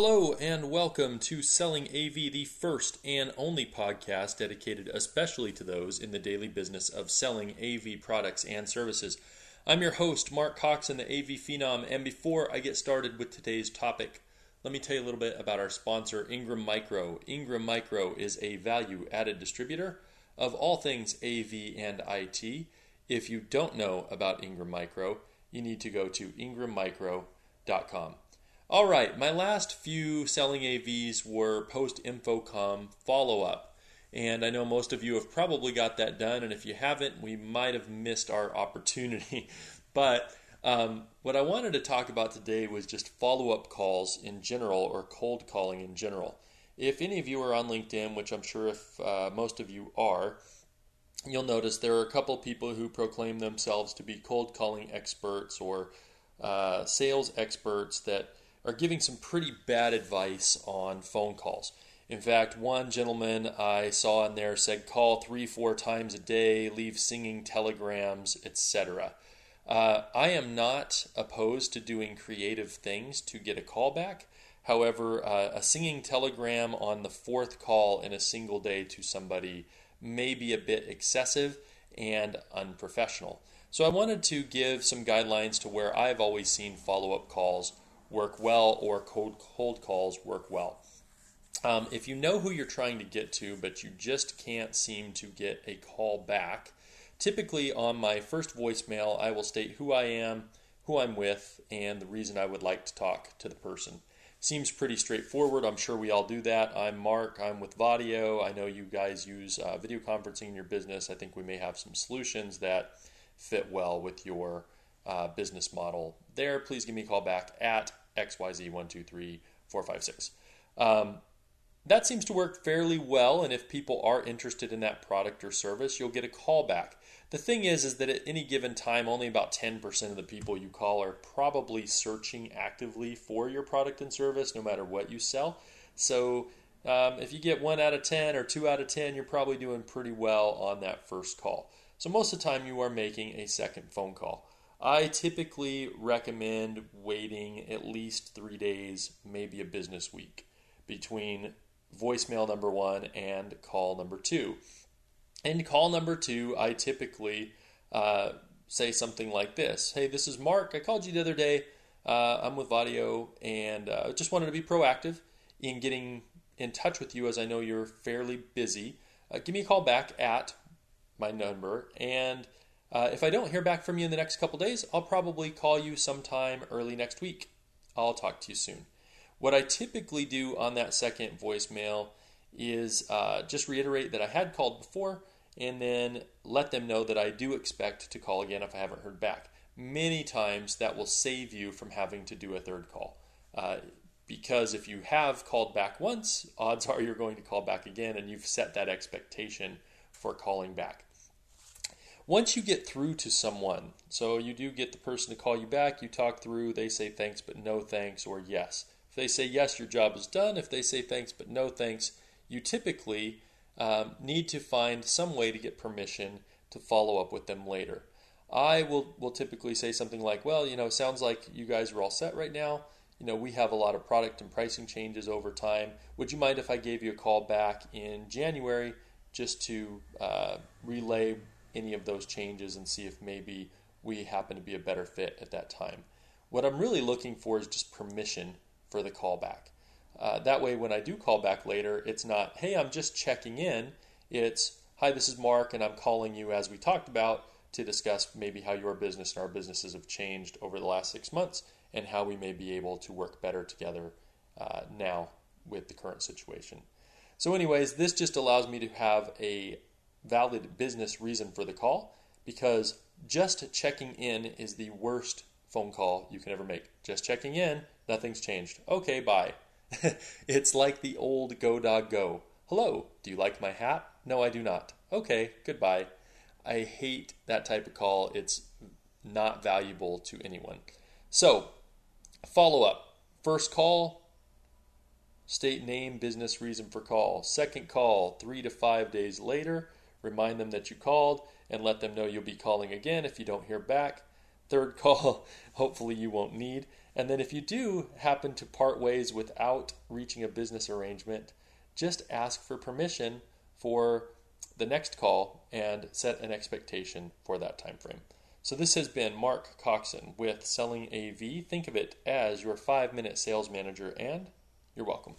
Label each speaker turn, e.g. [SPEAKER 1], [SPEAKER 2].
[SPEAKER 1] Hello and welcome to Selling AV, the first and only podcast dedicated especially to those in the daily business of selling AV products and services. I'm your host, Mark Coxon, the AV Phenom, and before I get started with today's topic, let me tell you a little bit about our sponsor, Ingram Micro. Ingram Micro is a value added distributor of all things AV and IT. If you don't know about Ingram Micro, you need to go to ingrammicro.com. All right, my last few selling AVs were post InfoComm follow up. And I know most of you have probably got that done. And if you haven't, we might have missed our opportunity. but um, what I wanted to talk about today was just follow up calls in general or cold calling in general. If any of you are on LinkedIn, which I'm sure if uh, most of you are, you'll notice there are a couple people who proclaim themselves to be cold calling experts or uh, sales experts that are giving some pretty bad advice on phone calls. In fact, one gentleman I saw in there said call three, four times a day, leave singing telegrams, etc. Uh, I am not opposed to doing creative things to get a call back. However, uh, a singing telegram on the fourth call in a single day to somebody may be a bit excessive and unprofessional. So, I wanted to give some guidelines to where I've always seen follow up calls work well or cold, cold calls work well. Um, if you know who you're trying to get to, but you just can't seem to get a call back, typically on my first voicemail, I will state who I am, who I'm with, and the reason I would like to talk to the person. Seems pretty straightforward. I'm sure we all do that. I'm Mark. I'm with Vaddio. I know you guys use uh, video conferencing in your business. I think we may have some solutions that fit well with your uh, business model there. Please give me a call back at XYZ123456. Um, that seems to work fairly well, and if people are interested in that product or service, you'll get a call back. The thing is, is that at any given time, only about 10% of the people you call are probably searching actively for your product and service, no matter what you sell. So um, if you get one out of 10 or two out of 10, you're probably doing pretty well on that first call. So most of the time, you are making a second phone call. I typically recommend waiting at least three days, maybe a business week, between voicemail number one and call number two. In call number two, I typically uh, say something like this Hey, this is Mark. I called you the other day. Uh, I'm with Vaddio and uh, just wanted to be proactive in getting in touch with you as I know you're fairly busy. Uh, give me a call back at my number and uh, if I don't hear back from you in the next couple days, I'll probably call you sometime early next week. I'll talk to you soon. What I typically do on that second voicemail is uh, just reiterate that I had called before and then let them know that I do expect to call again if I haven't heard back. Many times that will save you from having to do a third call. Uh, because if you have called back once, odds are you're going to call back again and you've set that expectation for calling back once you get through to someone, so you do get the person to call you back, you talk through, they say thanks but no thanks, or yes. If they say yes, your job is done. If they say thanks but no thanks, you typically um, need to find some way to get permission to follow up with them later. I will, will typically say something like, Well, you know, sounds like you guys are all set right now. You know, we have a lot of product and pricing changes over time. Would you mind if I gave you a call back in January just to uh, relay any of those changes and see if maybe we happen to be a better fit at that time. What I'm really looking for is just permission for the callback. Uh, that way, when I do call back later, it's not, hey, I'm just checking in. It's, hi, this is Mark, and I'm calling you as we talked about to discuss maybe how your business and our businesses have changed over the last six months and how we may be able to work better together uh, now with the current situation. So, anyways, this just allows me to have a valid business reason for the call because just checking in is the worst phone call you can ever make. Just checking in, nothing's changed. Okay, bye. it's like the old go dog go. Hello, do you like my hat? No, I do not. Okay, goodbye. I hate that type of call. It's not valuable to anyone. So, follow up. First call, state name, business reason for call. Second call, three to five days later remind them that you called, and let them know you'll be calling again if you don't hear back. Third call, hopefully you won't need. And then if you do happen to part ways without reaching a business arrangement, just ask for permission for the next call and set an expectation for that time frame. So this has been Mark Coxon with Selling AV. Think of it as your 5-minute sales manager and you're welcome.